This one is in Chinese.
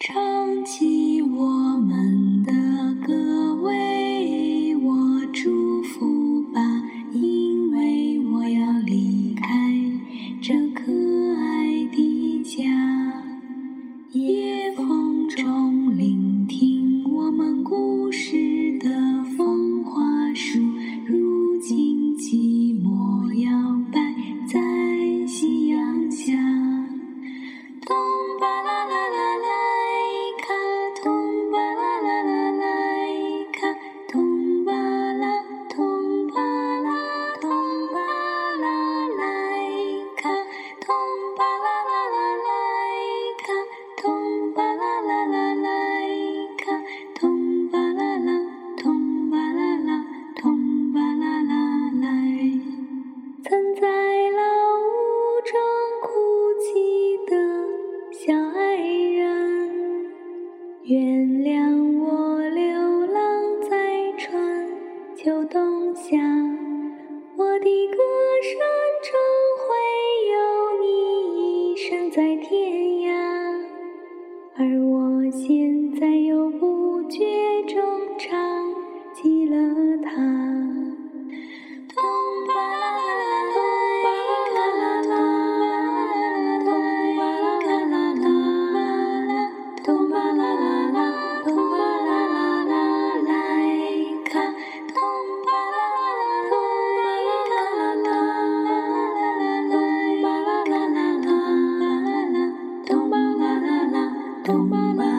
唱起。原谅我流浪在春秋冬夏我的歌声中会有你一生在天涯而我现在又不觉中怎么办？